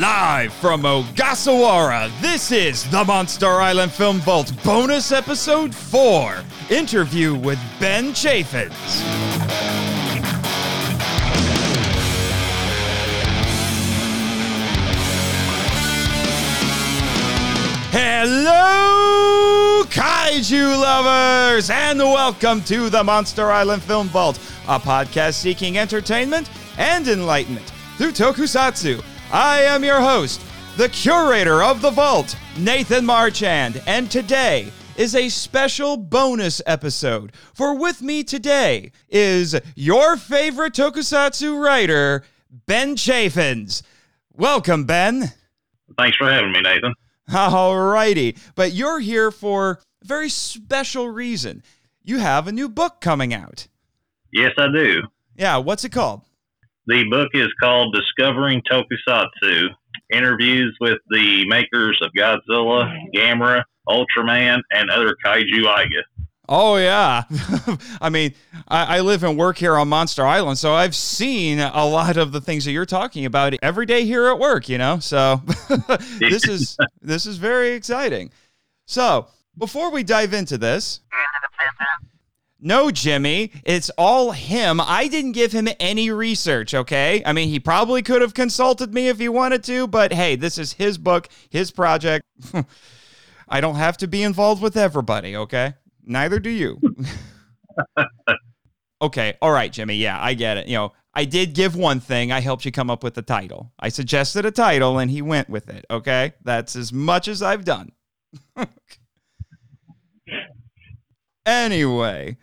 Live from Ogasawara, this is the Monster Island Film Vault bonus episode 4 interview with Ben Chaffins. Hello, kaiju lovers, and welcome to the Monster Island Film Vault, a podcast seeking entertainment and enlightenment through tokusatsu. I am your host, the curator of the vault, Nathan Marchand, and today is a special bonus episode. For with me today is your favorite tokusatsu writer, Ben Chaffins. Welcome, Ben. Thanks for having me, Nathan. Alrighty, but you're here for a very special reason. You have a new book coming out. Yes, I do. Yeah, what's it called? The book is called Discovering Tokusatsu Interviews with the makers of Godzilla, Gamera, Ultraman, and other kaiju eiga. Oh yeah, I mean, I, I, live and work here on Monster Island, so I've seen a lot of the things that you're talking about every day here at work. You know, so this is this is very exciting. So before we dive into this, no, Jimmy, it's all him. I didn't give him any research. Okay, I mean, he probably could have consulted me if he wanted to, but hey, this is his book, his project. I don't have to be involved with everybody. Okay. Neither do you. okay. All right, Jimmy. Yeah, I get it. You know, I did give one thing. I helped you come up with the title. I suggested a title and he went with it. Okay. That's as much as I've done. anyway,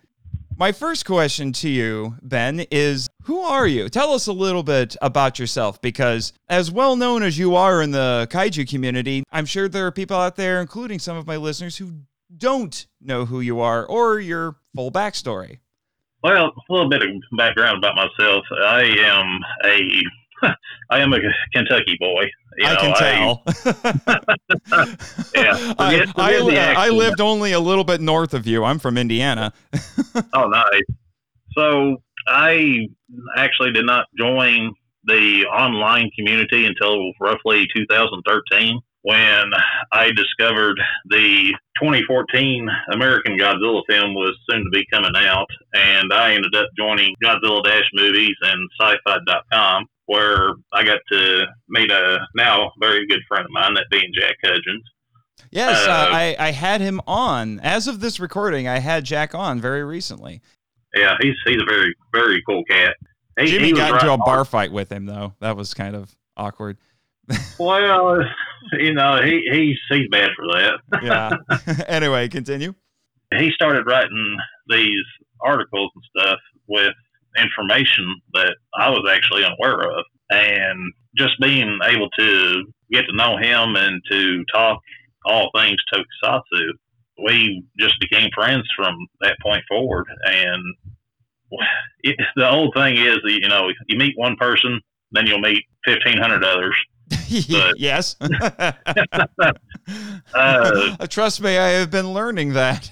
my first question to you, Ben, is who are you? Tell us a little bit about yourself because, as well known as you are in the kaiju community, I'm sure there are people out there, including some of my listeners, who don't know who you are or your full backstory? Well, a little bit of background about myself. I am a I am a Kentucky boy. You I know, can tell. I, yeah, I, I, I, lived only a little bit north of you. I'm from Indiana. oh, nice. So I actually did not join the online community until roughly 2013 when I discovered the 2014 American Godzilla film was soon to be coming out, and I ended up joining Godzilla Dash Movies and Sci-Fi.com, where I got to meet a now very good friend of mine, that being Jack Hudgens. Yes, uh, uh, I, I had him on. As of this recording, I had Jack on very recently. Yeah, he's he's a very very cool cat. He, Jimmy he got into a bar fight with him though. That was kind of awkward. well, you know, he, he's he's bad for that. yeah. anyway, continue. He started writing these articles and stuff with information that I was actually unaware of, and just being able to get to know him and to talk all things tokusatsu, we just became friends from that point forward. And it, the old thing is, you know, you meet one person, then you'll meet fifteen hundred others, yes. uh, Trust me, I have been learning that.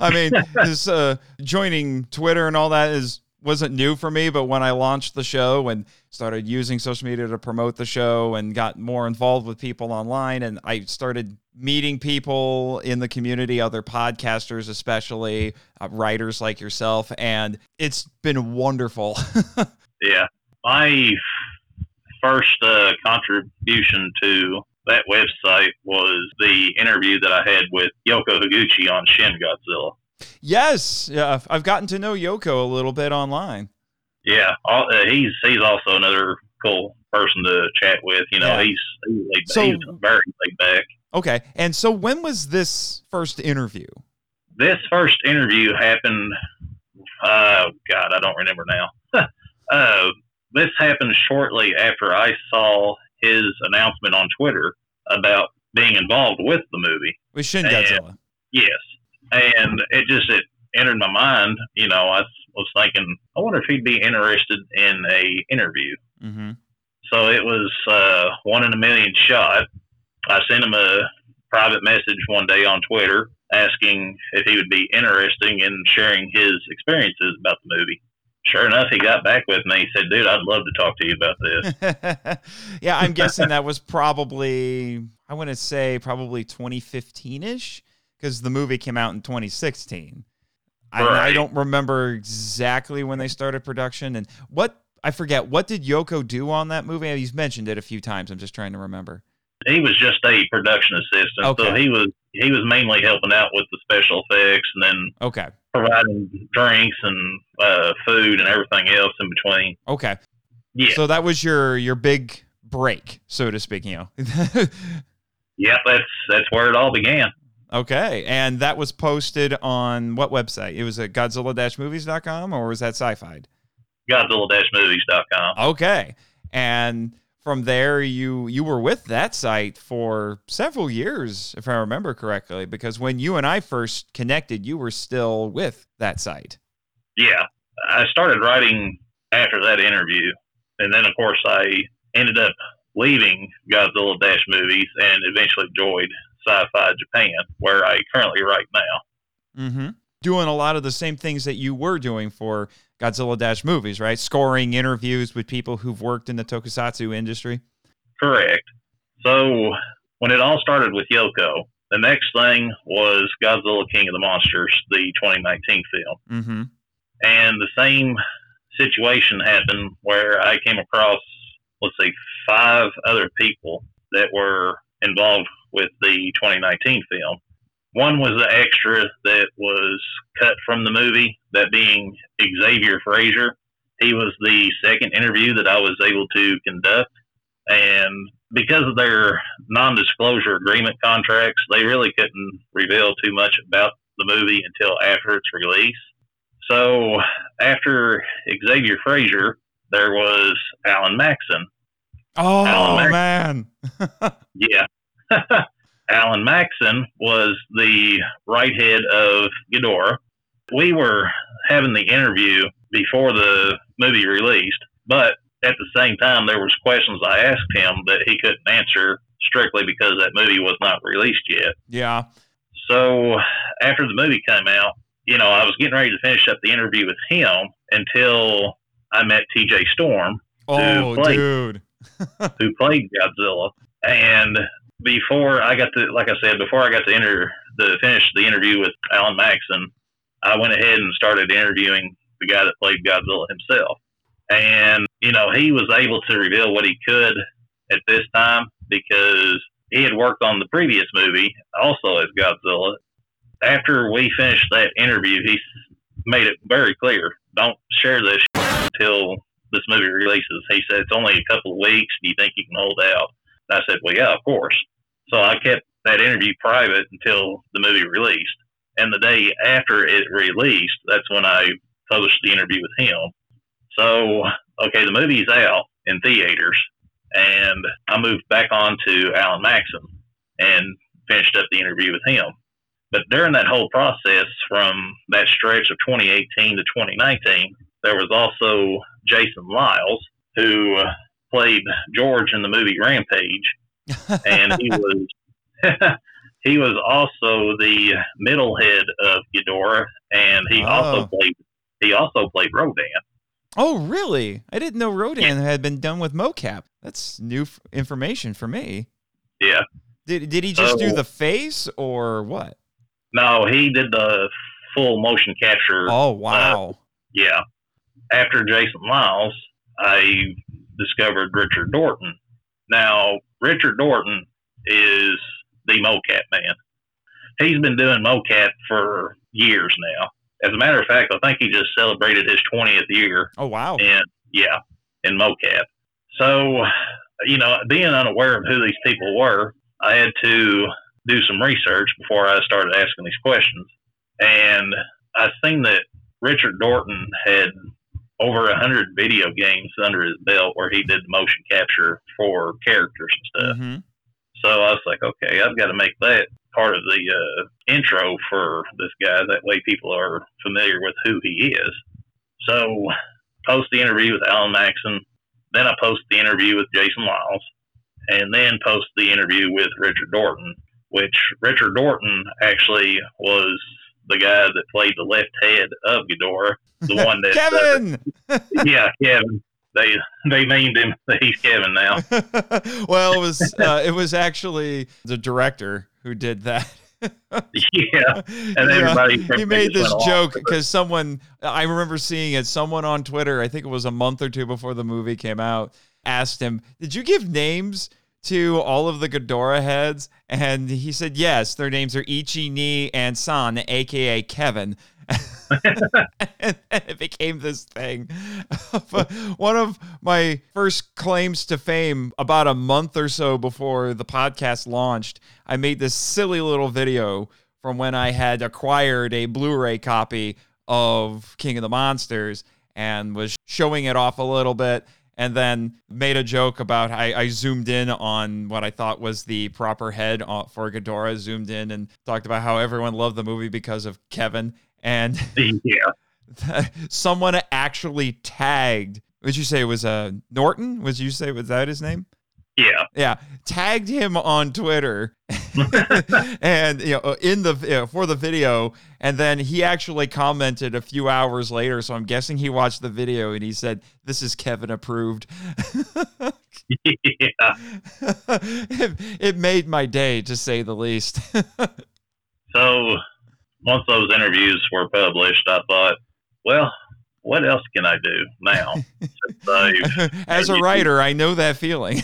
I mean, this uh, joining Twitter and all that is wasn't new for me, but when I launched the show and started using social media to promote the show and got more involved with people online, and I started meeting people in the community, other podcasters, especially uh, writers like yourself, and it's been wonderful. yeah. My first uh, contribution to that website was the interview that I had with Yoko Higuchi on Shin Godzilla. Yes, yeah, I've gotten to know Yoko a little bit online. Yeah, all, uh, he's he's also another cool person to chat with. You know, yeah. he's he's, laid, so, he's very laid back. Okay, and so when was this first interview? This first interview happened. Uh, God, I don't remember now. uh, this happened shortly after I saw his announcement on Twitter about being involved with the movie. With Shin Godzilla. And, yes. And it just it entered my mind, you know, I was thinking, I wonder if he'd be interested in a interview. Mm-hmm. So it was uh, one in a million shot. I sent him a private message one day on Twitter asking if he would be interested in sharing his experiences about the movie sure enough, he got back with me. He said, "Dude, I'd love to talk to you about this." yeah, I'm guessing that was probably I want to say probably 2015 ish because the movie came out in 2016. I, I don't remember exactly when they started production and what I forget. What did Yoko do on that movie? He's mentioned it a few times. I'm just trying to remember. He was just a production assistant, okay. so he was he was mainly helping out with the special effects and then okay providing drinks and uh, food and everything else in between. Okay. Yeah. So that was your your big break, so to speak. You know. yeah, that's that's where it all began. Okay, and that was posted on what website? It was at Godzilla-movies.com or was that Sci-Fi? Godzilla-movies.com. Okay, and from there you you were with that site for several years if i remember correctly because when you and i first connected you were still with that site yeah i started writing after that interview and then of course i ended up leaving godzilla dash movies and eventually joined sci-fi japan where i currently write now mm-hmm. doing a lot of the same things that you were doing for Godzilla Dash movies, right? Scoring interviews with people who've worked in the tokusatsu industry. Correct. So when it all started with Yoko, the next thing was Godzilla King of the Monsters, the 2019 film. Mm-hmm. And the same situation happened where I came across, let's say, five other people that were involved with the 2019 film. One was the extra that was cut from the movie, that being Xavier Frazier. He was the second interview that I was able to conduct. And because of their non disclosure agreement contracts, they really couldn't reveal too much about the movie until after its release. So after Xavier Frazier, there was Alan Maxson. Oh, Alan man. yeah. Alan Maxson was the right head of Ghidorah. We were having the interview before the movie released, but at the same time, there was questions I asked him that he couldn't answer strictly because that movie was not released yet. Yeah. So after the movie came out, you know, I was getting ready to finish up the interview with him until I met T.J. Storm, oh, who played, dude, who played Godzilla, and before I got to, like I said, before I got to enter the finish the interview with Alan Maxson, I went ahead and started interviewing the guy that played Godzilla himself. And, you know, he was able to reveal what he could at this time because he had worked on the previous movie also as Godzilla. After we finished that interview, he made it very clear don't share this until this movie releases. He said it's only a couple of weeks. Do you think you can hold out? I said, well, yeah, of course. So I kept that interview private until the movie released. And the day after it released, that's when I published the interview with him. So, okay, the movie's out in theaters, and I moved back on to Alan Maxson and finished up the interview with him. But during that whole process, from that stretch of 2018 to 2019, there was also Jason Liles, who played George in the movie Rampage, and he was he was also the middle head of Ghidorah, and he oh. also played he also played Rodan. Oh, really? I didn't know Rodan had been done with mocap. That's new f- information for me. Yeah. Did did he just do the face or what? No, he did the full motion capture. Oh wow. Uh, yeah. After Jason Liles, I discovered Richard Dorton. Now, Richard Dorton is the mocap man. He's been doing mocap for years now. As a matter of fact, I think he just celebrated his 20th year. Oh, wow. And yeah, in mocap. So, you know, being unaware of who these people were, I had to do some research before I started asking these questions. And I seen that Richard Dorton had over a hundred video games under his belt where he did motion capture for characters and stuff. Mm-hmm. So I was like, okay, I've got to make that part of the uh, intro for this guy. That way, people are familiar with who he is. So post the interview with Alan Maxson, then I post the interview with Jason Liles, and then post the interview with Richard Dorton. Which Richard Dorton actually was the guy that played the left head of Ghidorah, the one that Kevin. Uh, yeah, Kevin. They they named him. He's Kevin now. well, it was uh, it was actually the director who did that. yeah, and everybody yeah. he made this joke because someone I remember seeing it. Someone on Twitter, I think it was a month or two before the movie came out, asked him, "Did you give names?" To all of the Ghidorah heads? And he said, yes, their names are Ichi, Ni, and San, aka Kevin. and it became this thing. One of my first claims to fame, about a month or so before the podcast launched, I made this silly little video from when I had acquired a Blu ray copy of King of the Monsters and was showing it off a little bit and then made a joke about I, I, zoomed in on what I thought was the proper head uh, for Ghidorah, zoomed in and talked about how everyone loved the movie because of Kevin. And yeah. someone actually tagged, would you say it was uh, Norton? Would you say, was that his name? Yeah. Yeah. Tagged him on Twitter and you know in the you know, for the video and then he actually commented a few hours later so I'm guessing he watched the video and he said this is Kevin approved. yeah. it, it made my day to say the least. so once those interviews were published I thought well what else can I do now? As a writer, I know that feeling.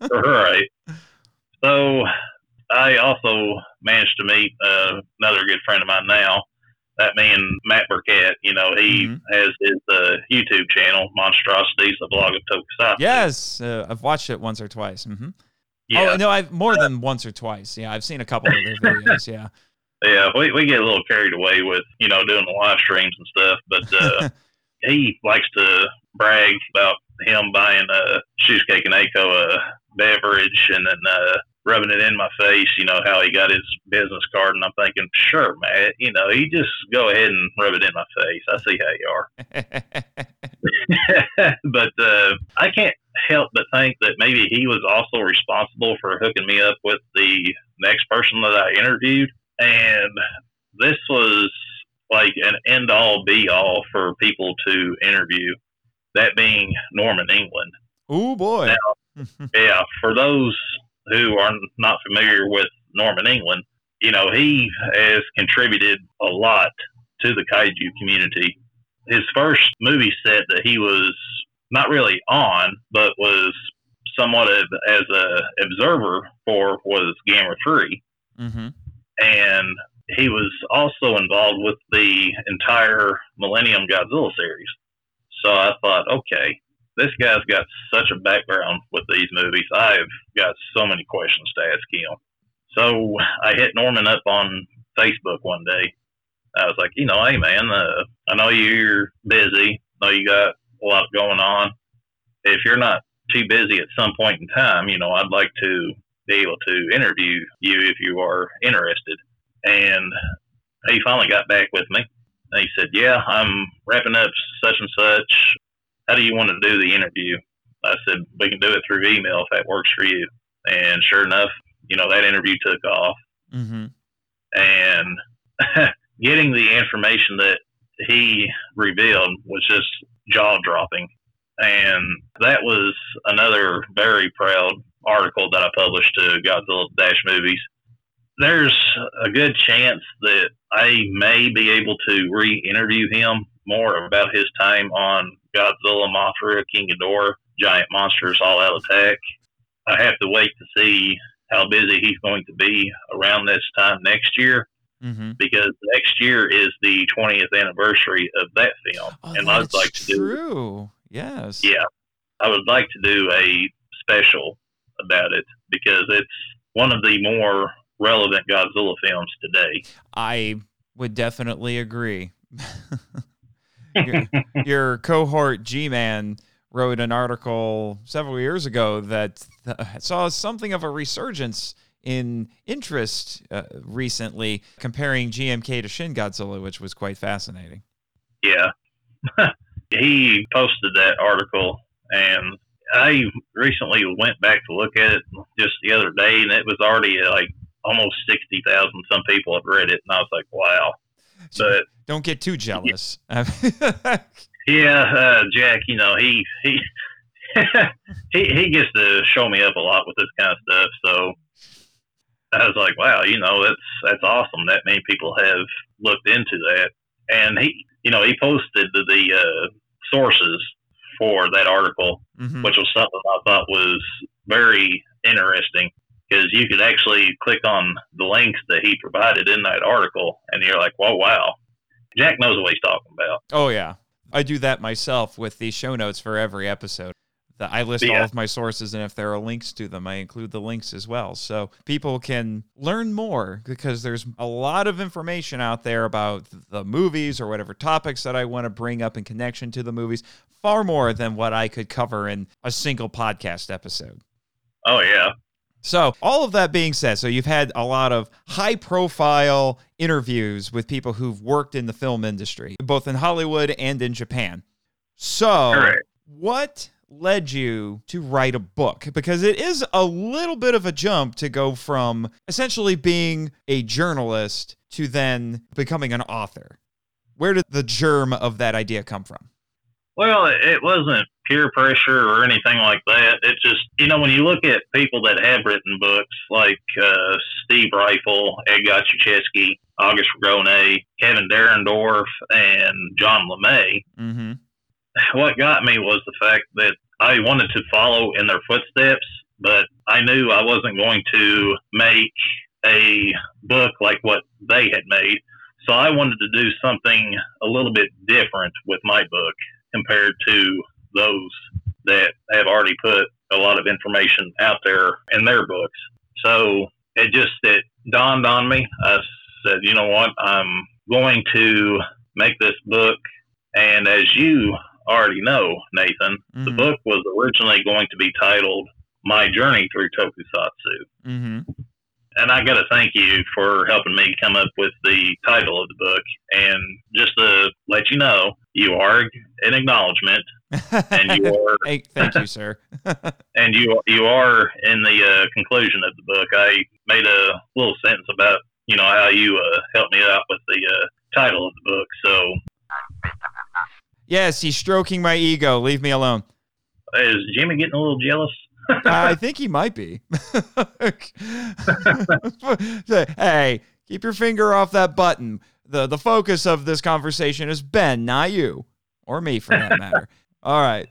right. So I also managed to meet uh, another good friend of mine now. That man, Matt Burkett, you know, he mm-hmm. has his uh, YouTube channel, Monstrosities, the blog of Tokusatsu. Yes, uh, I've watched it once or twice. Mm-hmm. Yeah. Oh, no, I've more than once or twice. Yeah, I've seen a couple of their videos. Yeah. Yeah, we, we get a little carried away with, you know, doing the live streams and stuff, but uh, he likes to brag about him buying a cheesecake and Echo a beverage and then uh, rubbing it in my face. You know how he got his business card, and I'm thinking, sure, Matt. You know, you just go ahead and rub it in my face. I see how you are. but uh, I can't help but think that maybe he was also responsible for hooking me up with the next person that I interviewed, and this was like an end all be all for people to interview, that being Norman England. Oh boy. Now, yeah, for those who are not familiar with Norman England, you know, he has contributed a lot to the kaiju community. His first movie set that he was not really on, but was somewhat of, as a observer for was Gamera 3. Mm-hmm. And he was also involved with the entire Millennium Godzilla series. So I thought, okay, this guy's got such a background with these movies. I've got so many questions to ask him. So I hit Norman up on Facebook one day. I was like, you know, hey man, uh, I know you're busy. I know you got a lot going on. If you're not too busy at some point in time, you know, I'd like to be able to interview you if you are interested. And he finally got back with me. And he said, Yeah, I'm wrapping up such and such. How do you want to do the interview? I said, We can do it through email if that works for you. And sure enough, you know, that interview took off. Mm-hmm. And getting the information that he revealed was just jaw dropping. And that was another very proud article that I published to Godzilla Dash Movies there's a good chance that I may be able to re-interview him more about his time on Godzilla, Mothra, King Ghidorah, Giant Monsters, All Out Attack. I have to wait to see how busy he's going to be around this time next year. Mm-hmm. Because next year is the 20th anniversary of that film, oh, and I'd like to true. do. Yes. Yeah, I would like to do a special about it because it's one of the more relevant Godzilla films today. I would definitely agree. your, your, cohort G Man wrote an article several years ago that saw something of a resurgence in interest uh, recently comparing GMK to Shin Godzilla, which was quite fascinating. Yeah. he posted that article and I recently went back to look at it just the other day and it was already like almost 60,000. Some people have read it, and I was like, wow. But don't get too jealous. yeah, uh, Jack, you know he he he he gets to show me up a lot with this kind of stuff. So I was like, wow, you know that's that's awesome. That many people have looked into that, and he you know he posted the, the uh, sources for that article, mm-hmm. which was something I thought was very interesting because you could actually click on the links that he provided in that article, and you're like, "Whoa, wow!" Jack knows what he's talking about. Oh yeah, I do that myself with the show notes for every episode. That I list yeah. all of my sources, and if there are links to them, I include the links as well, so people can learn more because there's a lot of information out there about the movies or whatever topics that I want to bring up in connection to the movies. Far more than what I could cover in a single podcast episode. Oh yeah, so, all of that being said, so you've had a lot of high profile interviews with people who've worked in the film industry, both in Hollywood and in Japan. So, what led you to write a book? Because it is a little bit of a jump to go from essentially being a journalist to then becoming an author. Where did the germ of that idea come from? Well, it wasn't peer pressure or anything like that. It just, you know, when you look at people that have written books like uh, Steve Ryfle, Ed Godziszewski, August Ragone, Kevin Derendorf, and John LeMay, mm-hmm. what got me was the fact that I wanted to follow in their footsteps, but I knew I wasn't going to make a book like what they had made. So I wanted to do something a little bit different with my book compared to those that have already put a lot of information out there in their books. So it just it dawned on me. I said, you know what, I'm going to make this book, and as you already know, Nathan, mm-hmm. the book was originally going to be titled "My Journey Through Tokusatsu." Mm-hmm and I got to thank you for helping me come up with the title of the book. And just to let you know, you are an acknowledgement, and you are. hey, thank you, sir. and you you are in the uh, conclusion of the book. I made a little sentence about you know how you uh, helped me out with the uh, title of the book. So. Yes, he's stroking my ego. Leave me alone. Is Jimmy getting a little jealous? I think he might be. hey, keep your finger off that button. The the focus of this conversation is Ben, not you. Or me for that matter. All right.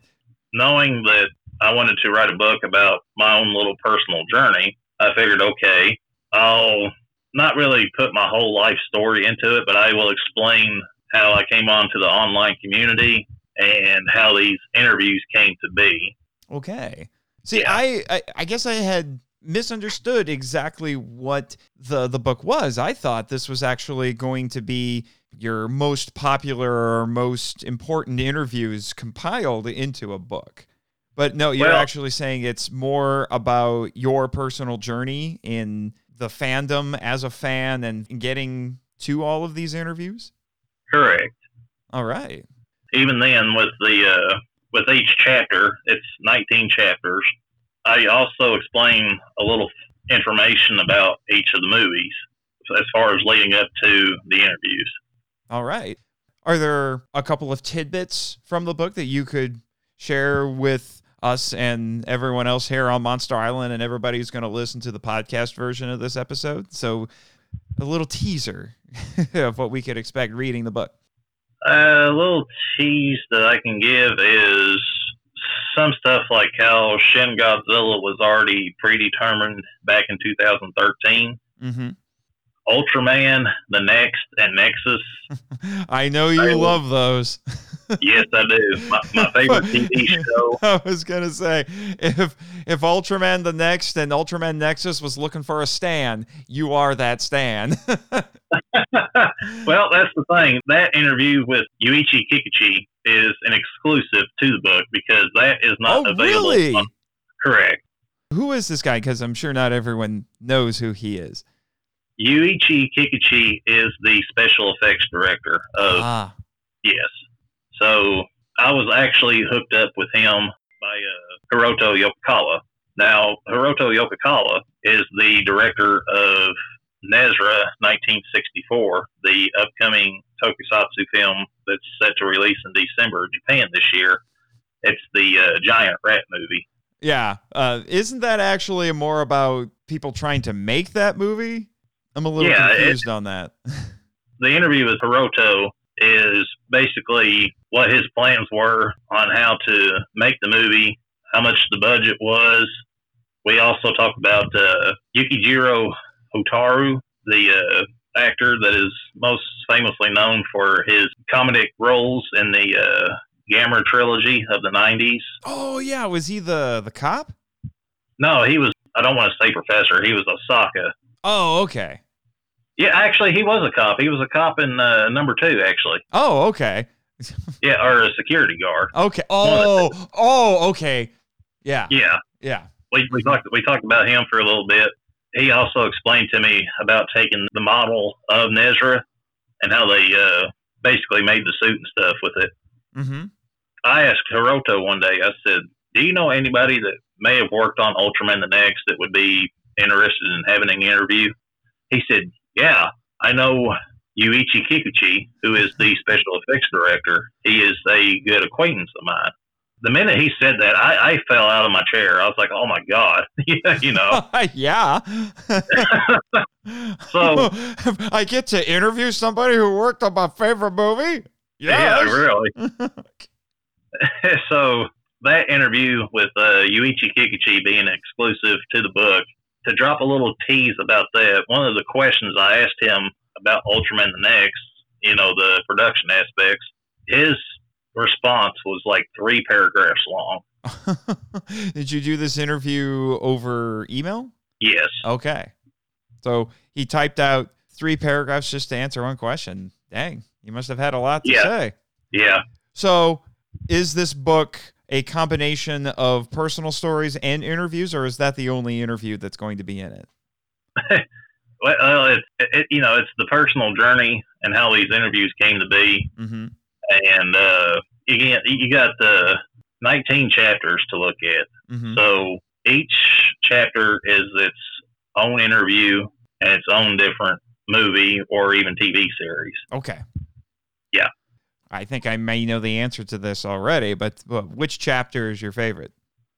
Knowing that I wanted to write a book about my own little personal journey, I figured, okay, I'll not really put my whole life story into it, but I will explain how I came onto the online community and how these interviews came to be. Okay. See, yeah. I, I I guess I had misunderstood exactly what the the book was. I thought this was actually going to be your most popular or most important interviews compiled into a book. But no, you're well, actually saying it's more about your personal journey in the fandom as a fan and getting to all of these interviews? Correct. All right. Even then with the uh with each chapter, it's 19 chapters. I also explain a little information about each of the movies as far as leading up to the interviews. All right. Are there a couple of tidbits from the book that you could share with us and everyone else here on Monster Island and everybody who's going to listen to the podcast version of this episode? So, a little teaser of what we could expect reading the book. A little tease that I can give is some stuff like how Shin Godzilla was already predetermined back in 2013. Mm-hmm. Ultraman, The Next, and Nexus. I know you I love those. yes, I do. My, my favorite TV show. I was gonna say if if Ultraman the Next and Ultraman Nexus was looking for a Stan, you are that Stan. well, that's the thing. That interview with Yuichi Kikuchi is an exclusive to the book because that is not oh, available. Really? On, correct. Who is this guy? Because I'm sure not everyone knows who he is. Yuichi Kikuchi is the special effects director of. Ah. Yes. So I was actually hooked up with him by uh, Hiroto Yokokawa. Now, Hiroto Yokokawa is the director of Nezura 1964, the upcoming tokusatsu film that's set to release in December, Japan this year. It's the uh, giant rat movie. Yeah. Uh, isn't that actually more about people trying to make that movie? I'm a little Yeah, confused on that. The interview with Hiroto is basically what his plans were on how to make the movie, how much the budget was. We also talk about uh, Yukijiro Hotaru, the uh, actor that is most famously known for his comedic roles in the uh, Gamera trilogy of the 90s. oh yeah, was he the the cop? No, he was, I don't want to say professor, he was Osaka. Oh, okay. Yeah, actually, he was a cop. He was a cop in uh, number two, actually. Oh, okay. Yeah, or a security guard. Okay. Oh, oh, okay. Yeah. Yeah. Yeah. we, we talked we talked about him for a little bit. He also explained to me about taking the model of Nezura and how they uh, basically made the suit and stuff with it. Mm-hmm. I asked Hiroto one day. I said, "Do you know anybody that may have worked on Ultraman the Next that would be interested in having an interview?" He said, "Yeah, I know Yuichi Kikuchi, who is the special effects director. He is a good acquaintance of mine." The minute he said that, I, I fell out of my chair. I was like, "Oh my god!" you know. yeah. So- I get to interview somebody who worked on my favorite movie. Yeah, Yes. really. so that interview with uh, Yuichi Kikuchi being exclusive to the book, to drop a little tease about that, one of the questions I asked him about Ultraman the Next, you know, the production aspects, his response was like three paragraphs long. Did you do this interview over email? Yes. Okay. So he typed out three paragraphs just to answer one question. Dang, you must have had a lot to Yeah. say. Yeah. So, is this book a combination of personal stories and interviews, or is that the only interview that's going to be in it? Well, it, it, you know, it's the personal journey and how these interviews came to be. Mm-hmm. And uh, you, get, you got the 19 chapters to look at. Mm-hmm. So each chapter is its own interview and its own different movie or even TV series. Okay. Yeah. I think I may know the answer to this already, but, but which chapter is your favorite?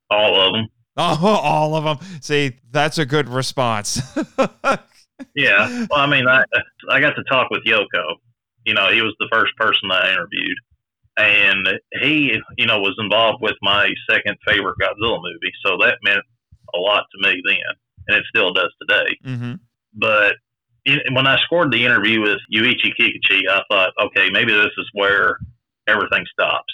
All of them. Oh, all of them. See, that's a good response. Yeah. Well, I mean, I I got to talk with Yoko. You know, he was the first person I interviewed, and he, you know, was involved with my second favorite Godzilla movie. So that meant a lot to me then, and it still does today. mm-hmm. But in, when I scored the interview with Yuichi Kikuchi, I thought, okay, maybe this is where everything stops.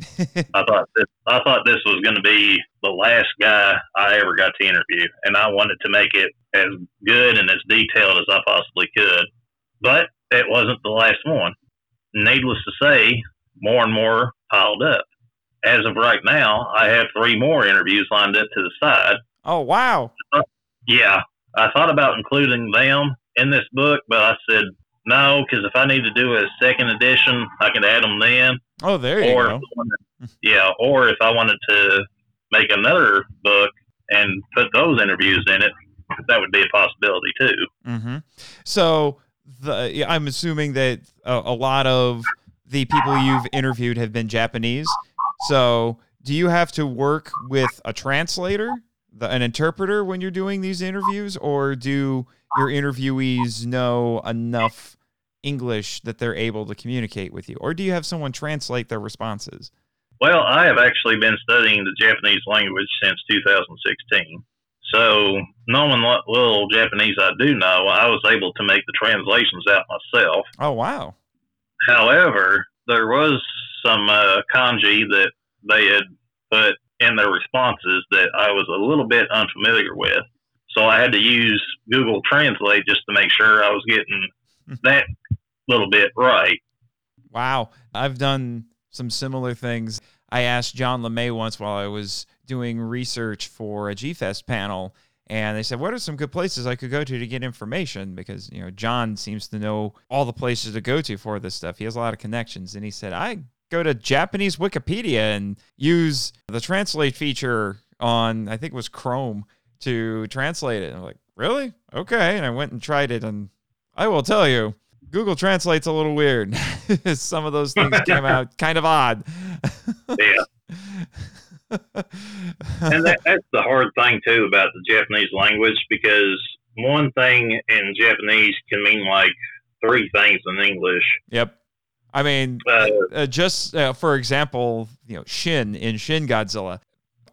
I thought this, I thought this was going to be the last guy I ever got to interview, and I wanted to make it as good and as detailed as I possibly could. But it wasn't the last one. Needless to say, more and more piled up. As of right now, I have three more interviews lined up to the side. oh, wow. Yeah, I thought about including them in this book, but I said no because if I need to do a second edition, I can add them then. Oh, there you or go. wanted- yeah, or if I wanted to make another book and put those interviews in it, that would be a possibility too. Mm-hmm. So the I'm assuming that a, a lot of the people you've interviewed have been Japanese. So do you have to work with a translator, the, an interpreter, when you're doing these interviews, or do your interviewees know enough English that they're able to communicate with you, or do you have someone translate their responses? Well, I have actually been studying the Japanese language since 2016. So, knowing what little Japanese I do know, I was able to make the translations out myself. Oh wow. However, there was some uh, kanji that they had put in their responses that I was a little bit unfamiliar with. So I had to use Google Translate just to make sure I was getting that little bit right. Wow. I've done some similar things. I asked John LeMay once while I was doing research for a G-Fest panel, and they said, What are some good places I could go to to get information? Because, you know, John seems to know all the places to go to for this stuff. He has a lot of connections. And he said, I go to Japanese Wikipedia and use the translate feature on, I think it was Chrome, to translate it. And I'm like, Really? okay. And I went and tried it, and I will tell you, Google Translate's a little weird. Some of those things came out kind of odd. Yeah. and that, that's the hard thing too about the Japanese language because one thing in Japanese can mean like three things in English. Yep. I mean, Uh, uh, just uh, for example, you know, Shin in Shin Godzilla.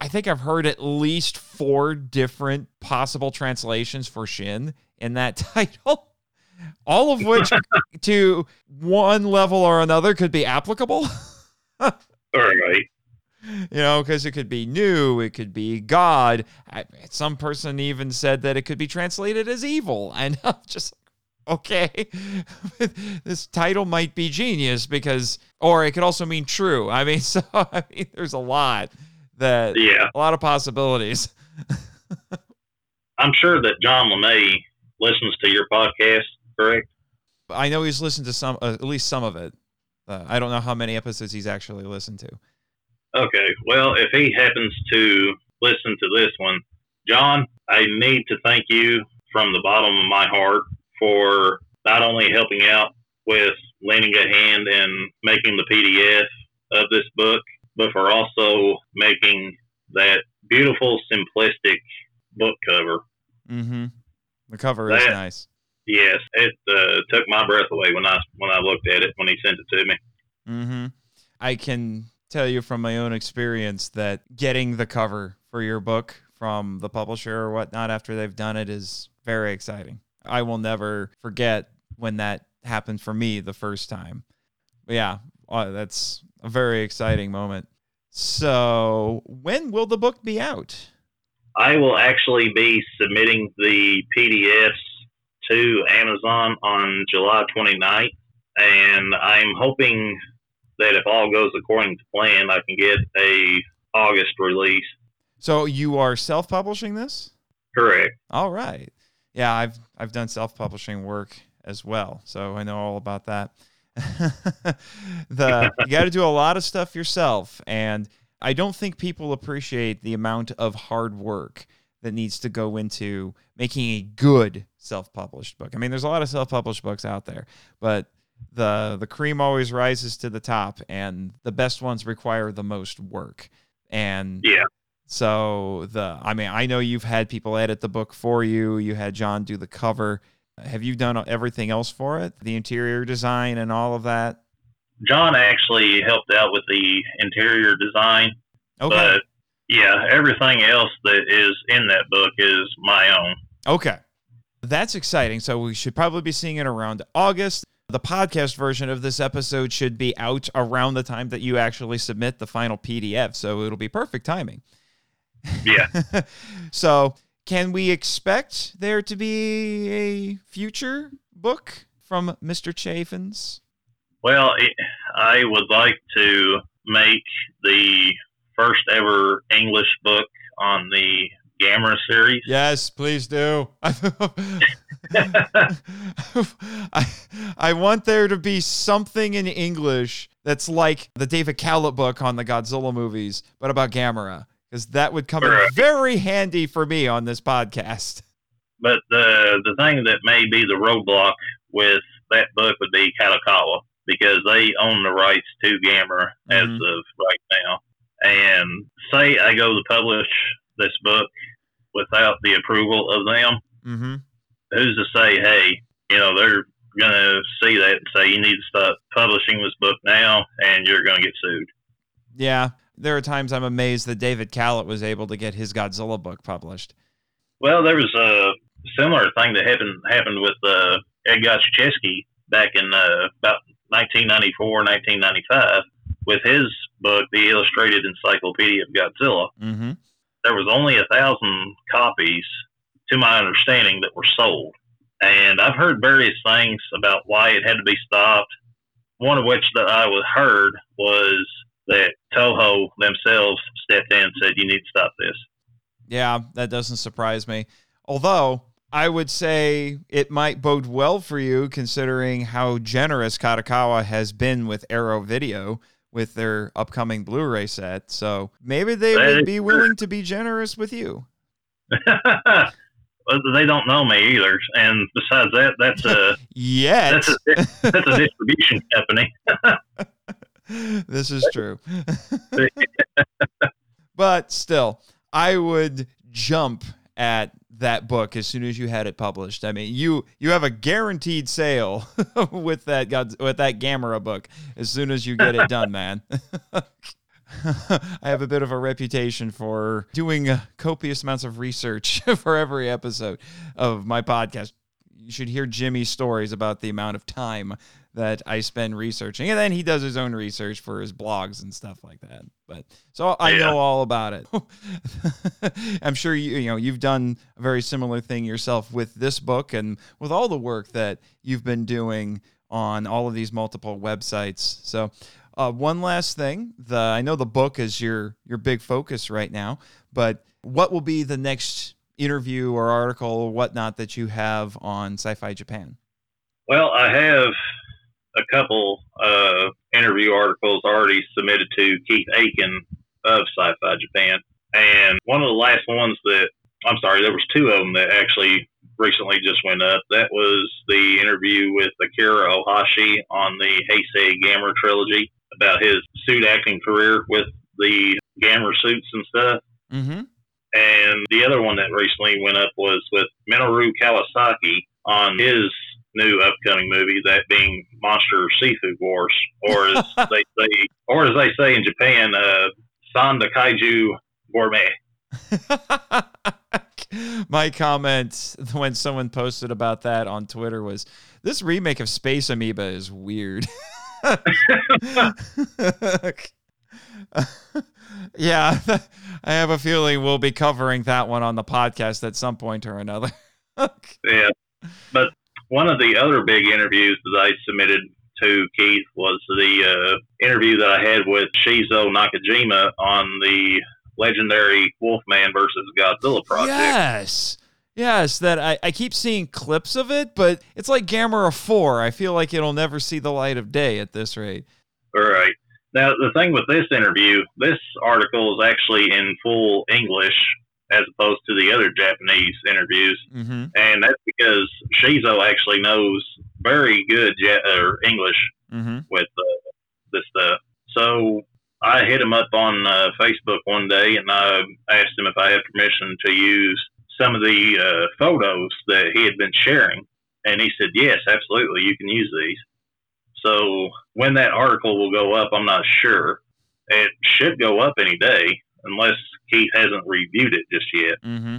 I think I've heard at least four different possible translations for Shin in that title, all of which to one level or another could be applicable. all right. You know, because it could be new, it could be God. I, some person even said that it could be translated as evil, and I'm just okay. this title might be genius because, or it could also mean true. I mean, so I mean, there's a lot that Yeah. a lot of possibilities. I'm sure that John LeMay listens to your podcast, correct? I know he's listened to some, uh, at least some of it. Uh, I don't know how many episodes he's actually listened to. Okay. Well, if he happens to listen to this one, John, I need to thank you from the bottom of my heart for not only helping out with lending a hand and making the PDF of this book, but for also making that beautiful, simplistic book cover. Mm-hmm. The cover is nice. Yes, it uh, took my breath away when I when I looked at it when he sent it to me. Mm-hmm. I can tell you from my own experience that getting the cover for your book from the publisher or whatnot after they've done it is very exciting. I will never forget when that happened for me the first time. Yeah, uh, that's a very exciting moment. So, when will the book be out? I will actually be submitting the PDFs to Amazon on July 29th, and I'm hoping that if all goes according to plan, I can get a August release. So, you are self-publishing this? Correct. All right. Yeah, I've I've done self-publishing work as well, so I know all about that. the you got to do a lot of stuff yourself, and I don't think people appreciate the amount of hard work that needs to go into making a good self-published book. I mean, there's a lot of self-published books out there, but the the cream always rises to the top, and the best ones require the most work. And Yeah. so the I mean, I know you've had people edit the book for you. You had John do the cover. Have you done everything else for it? The interior design and all of that? John actually helped out with the interior design, Okay. but yeah, everything else that is in that book is my own. Okay. That's exciting. So we should probably be seeing it around August. The podcast version of this episode should be out around the time that you actually submit the final PDF. So it'll be perfect timing. Yeah. so can we expect there to be a future book from Mr. Chaffins? Well, it, I would like to make the first ever English book on the Gamera series. Yes, please do. I, I want there to be something in English that's like the David Kalat book on the Godzilla movies, but about Gamera, because that would come in very handy for me on this podcast. But the the thing that may be the roadblock with that book would be Kadokawa because they own the rights to Gamera as Mhm. of right now. And say I go to publish this book without the approval of them, Mm-hmm. Who's to say, hey, you know, they're gonna see that and say you need to stop publishing this book now, and you're gonna get sued. Yeah, there are times I'm amazed that David Kalat was able to get his Godzilla book published. Well, there was a similar thing that happened happened with uh, Ed Godziszewski back in uh, about 1994, 1995, with his book, The Illustrated Encyclopedia of Godzilla. Mm-hmm. There was only a thousand copies, to my understanding, that were sold, and I've heard various things about why it had to be stopped. One of which that I was heard was that Toho themselves stepped in and said, "You need to stop this." Yeah, that doesn't surprise me. Although I would say it might bode well for you considering how generous Kadokawa has been with Arrow Video with their upcoming Blu-ray set. So maybe they That would be true. willing to be generous with you. they don't know me either. And besides that, that's a yeah, that's a that's a distribution company. this is true. but still, I would jump at that book as soon as you had it published. I mean, you you have a guaranteed sale with that God, with that Gamera book as soon as you get it done, man. I have a bit of a reputation for doing uh, copious amounts of research for every episode of my podcast. You should hear Jimmy's stories about the amount of time that I spend researching. And then he does his own research for his blogs and stuff like that. But so I yeah. know all about it. I'm sure you you know you've done a very similar thing yourself with this book and with all the work that you've been doing on all of these multiple websites. So uh, one last thing, the I know the book is your your big focus right now, but what will be the next interview or article or whatnot that you have on Sci-Fi Japan? Well, I have a couple uh, interview articles already submitted to Keith Aiken of Sci-Fi Japan, and one of the last ones that I'm sorry, there was two of them that actually recently just went up. That was the interview with Akira Ohashi on the Heisei Gamera trilogy about his suit acting career with the Gamera suits and stuff. Mm-hmm. And the other one that recently went up was with Minoru Kawasaki on his new upcoming movie, that being Monster Seafood Wars, or as they say, or as they say in Japan, uh, Sanda Kaiju Gourmet. My comment when someone posted about that on Twitter was, "This remake of Space Amoeba is weird." yeah, I have a feeling we'll be covering that one on the podcast at some point or another. yeah, but one of the other big interviews that I submitted to Keith was the uh, interview that I had with Shizuo Nakajima on the legendary Wolfman versus Godzilla project. Yes. Yes, that I, I keep seeing clips of it, but it's like Gamera 4. I feel like it'll never see the light of day at this rate. All right. Now, the thing with this interview, this article is actually in full English as opposed to the other Japanese interviews. Mm-hmm. And that's because Shizuo actually knows very good or English mm-hmm. with uh, this stuff. So I hit him up on uh, Facebook one day and I asked him if I had permission to use some of the uh, photos that he had been sharing. And he said, Yes, absolutely, you can use these. So when that article will go up, I'm not sure. It should go up any day unless Keith hasn't reviewed it just yet. Mm-hmm.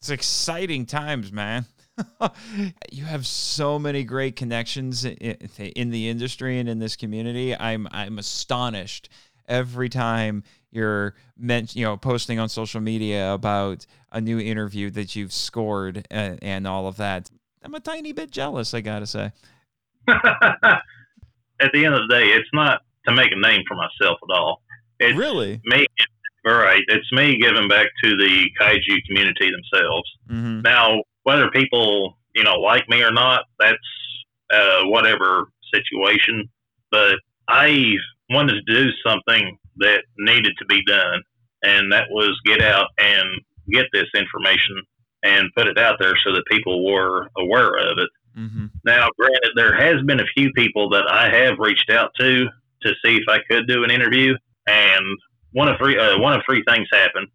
It's exciting times, man. you have so many great connections in the industry and in this community. I'm I'm astonished every time you're meant you know posting on social media about a new interview that you've scored and, and all of that. I'm a tiny bit jealous, I gotta say. At the end of the day, it's not to make a name for myself at all. It's really me. All right, it's me giving back to the kaiju community themselves. Mm-hmm. Now, whether people you know like me or not, that's uh, whatever situation. But I wanted to do something that needed to be done, and that was get out and get this information and put it out there so that people were aware of it. Mm-hmm. Now, granted, there has been a few people that I have reached out to to see if I could do an interview, and one of three uh, one of three things happened.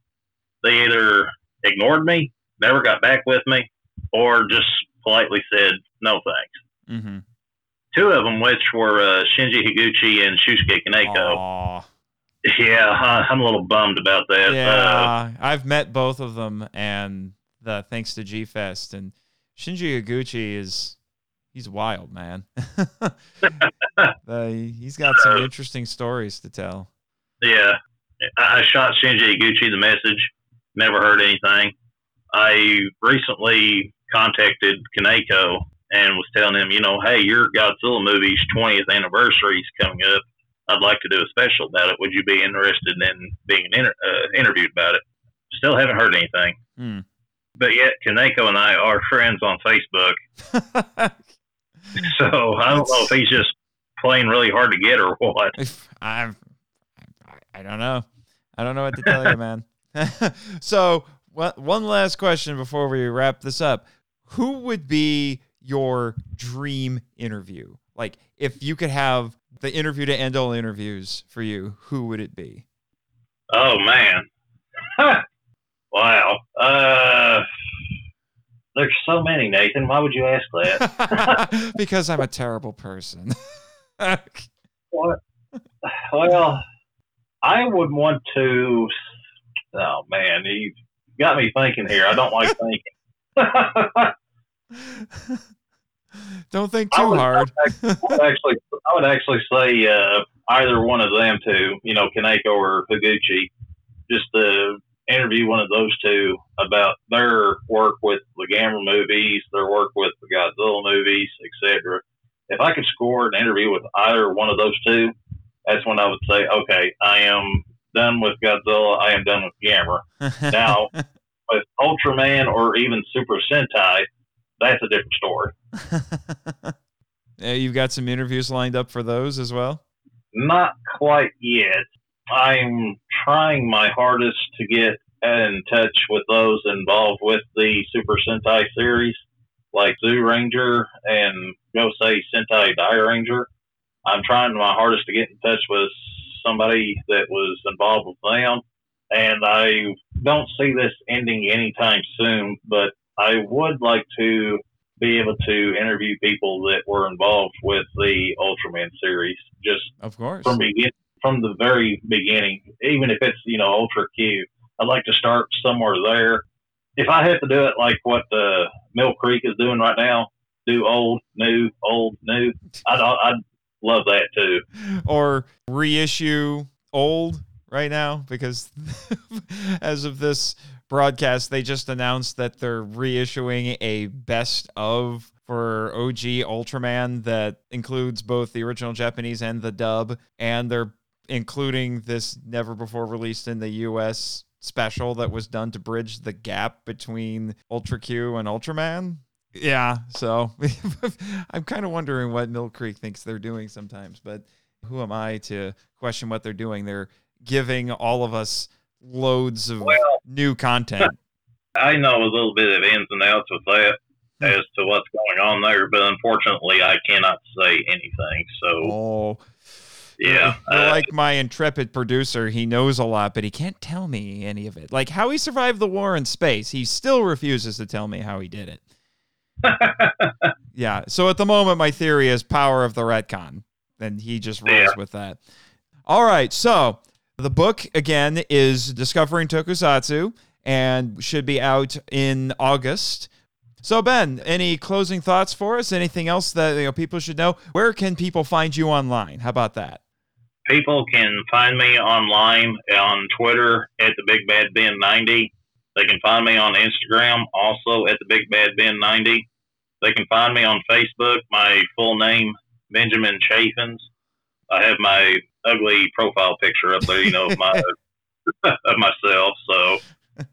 They either ignored me, never got back with me, or just politely said no thanks. Mm-hmm. Two of them, which were uh, Shinji Higuchi and Shusuke Kaneko. Aww. Yeah, I'm a little bummed about that. Yeah, uh, I've met both of them, and the thanks to G Fest and Shinji Higuchi is he's wild, man. uh, he's got some interesting stories to tell. Yeah, I shot Shinji Higuchi the message. Never heard anything. I recently contacted Kaneko and was telling him, you know, hey, your Godzilla movie's 20th anniversary is coming up. I'd like to do a special about it. Would you be interested in being inter- uh, interviewed about it? Still haven't heard anything. Hmm. But yet, Kaneko and I are friends on Facebook. so I don't know if he's just playing really hard to get or what. I, I don't know. I don't know what to tell you, man. so one last question before we wrap this up. Who would be your dream interview? Like, if you could have the interview to end all interviews for you, who would it be? Oh man, wow. Uh, there's so many, Nathan. Why would you ask that? because I'm a terrible person. what? Well, I would want to. Oh man, you got me thinking here. I don't like thinking. don't think too would, hard. I would actually, I would actually say uh, either one of them two. You know, Kaneko or Higuchi. Just to interview one of those two about their work with the Gamera movies, their work with the Godzilla movies, etc. If I could score an interview with either one of those two, that's when I would say, okay, I am done with Godzilla. I am done with Gamera. now, with Ultraman or even Super Sentai, that's a different story. yeah, you've got some interviews lined up for those as well? Not quite yet. I'm trying my hardest to get in touch with those involved with the Super Sentai series, like Zyuranger and Go Say Sentai Dairanger. I'm trying my hardest to get in touch with somebody that was involved with them. And I don't see this ending anytime soon, but I would like to be able to interview people that were involved with the Ultraman series, just of course from begin from the very beginning. Even if it's you know Ultra Q, I'd like to start somewhere there. If I have to do it like what the Mill Creek is doing right now, do old, new, old, new, I'd, I'd love that too. Or reissue old right now because as of this broadcast, they just announced that they're reissuing a best of for OG Ultraman that includes both the original Japanese and the dub, and they're including this never before released in the US special that was done to bridge the gap between Ultra Q and Ultraman. Yeah, so I'm kind of wondering what Mill Creek thinks they're doing sometimes, but who am I to question what they're doing? They're giving all of us loads of well, new content. I know a little bit of ins and outs with that hmm. as to what's going on there, but unfortunately, I cannot say anything. So, oh, yeah, uh, like my intrepid producer, he knows a lot, but he can't tell me any of it. Like how he survived the war in space, he still refuses to tell me how he did it. yeah. So at the moment, my theory is power of the retcon, and he just rolls yeah. with that. All right. So the book again is Discovering Tokusatsu and should be out in August. So Ben, any closing thoughts for us? Anything else that you know people should know? Where can people find you online? How about that? People can find me online on Twitter at the Big Bad Ben 90. They can find me on Instagram also at the Big Bad Ben 90. They can find me on Facebook. My full name, Benjamin Chaffins. I have my ugly profile picture up there, you know, of my of myself. So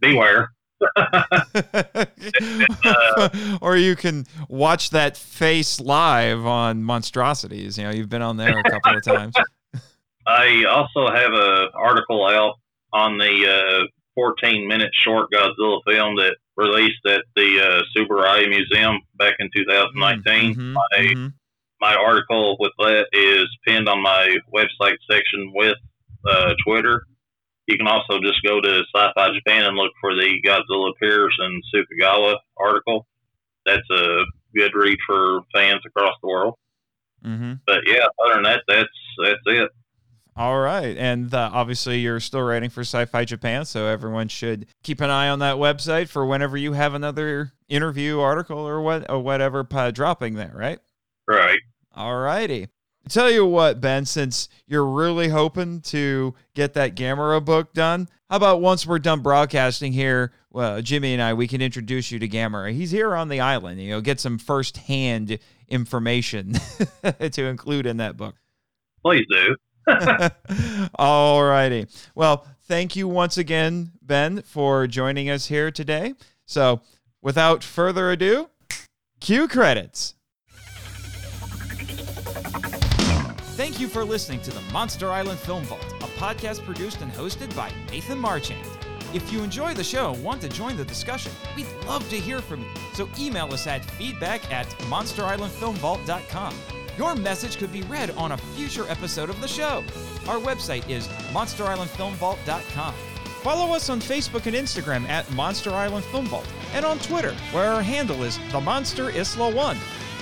beware. uh, or you can watch that face live on monstrosities you know you've been on there a couple of times i also have an article out on the uh, 14 minute short Godzilla film that released at the uh, Tsuburaya Museum back in 2019. Mm-hmm, mm-hmm. My article with that is pinned on my website section with uh, Twitter. You can also just go to Sci-Fi Japan and look for the Godzilla Pierce and Sukagawa article. That's a good read for fans across the world. Mm-hmm. But yeah, other than that, that's that's it. All right. And uh, obviously, you're still writing for Sci Fi Japan, so everyone should keep an eye on that website for whenever you have another interview, article, or what or whatever uh, dropping there, right? Right. All righty. Tell you what, Ben, since you're really hoping to get that Gamera book done, how about once we're done broadcasting here, well, Jimmy and I, we can introduce you to Gamera. He's here on the island, you know, get some firsthand information to include in that book. Please do. All righty. Well, thank you once again, Ben, for joining us here today. So, without further ado, cue credits. Thank you for listening to the Monster Island Film Vault, a podcast produced and hosted by Nathan Marchand. If you enjoy the show and want to join the discussion, we'd love to hear from you. So email us at feedback at monsterislandfilmvault.com. Your message could be read on a future episode of the show. Our website is monsterislandfilmvault.com. Follow us on Facebook and Instagram at Monster Island Film Vault, and on Twitter, where our handle is The Monster Isla One.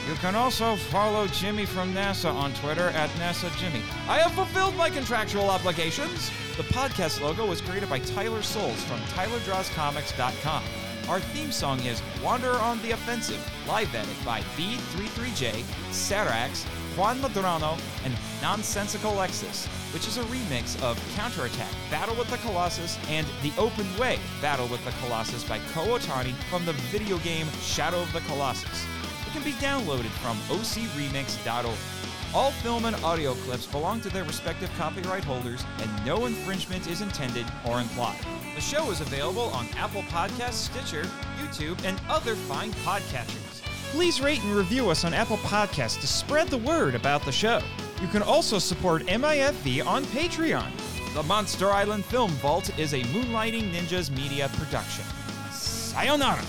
You can also follow Jimmy from NASA on Twitter at NASA Jimmy. I have fulfilled my contractual obligations. The podcast logo was created by Tyler Souls from TylerDrawsComics.com. Our theme song is Wander on the Offensive, live edit by B33J, Sarax, Juan Madrano, and Nonsensical Lexus, which is a remix of Counterattack, Battle with the Colossus, and The Open Way, Battle with the Colossus by Ko Otani from the video game Shadow of the Colossus. Can be downloaded from ocremix.org. All film and audio clips belong to their respective copyright holders, and no infringement is intended or implied. The show is available on Apple Podcasts, Stitcher, YouTube, and other fine podcatchers. Please rate and review us on Apple Podcasts to spread the word about the show. You can also support MIFV on Patreon. The Monster Island Film Vault is a Moonlighting Ninjas media production. Sayonara!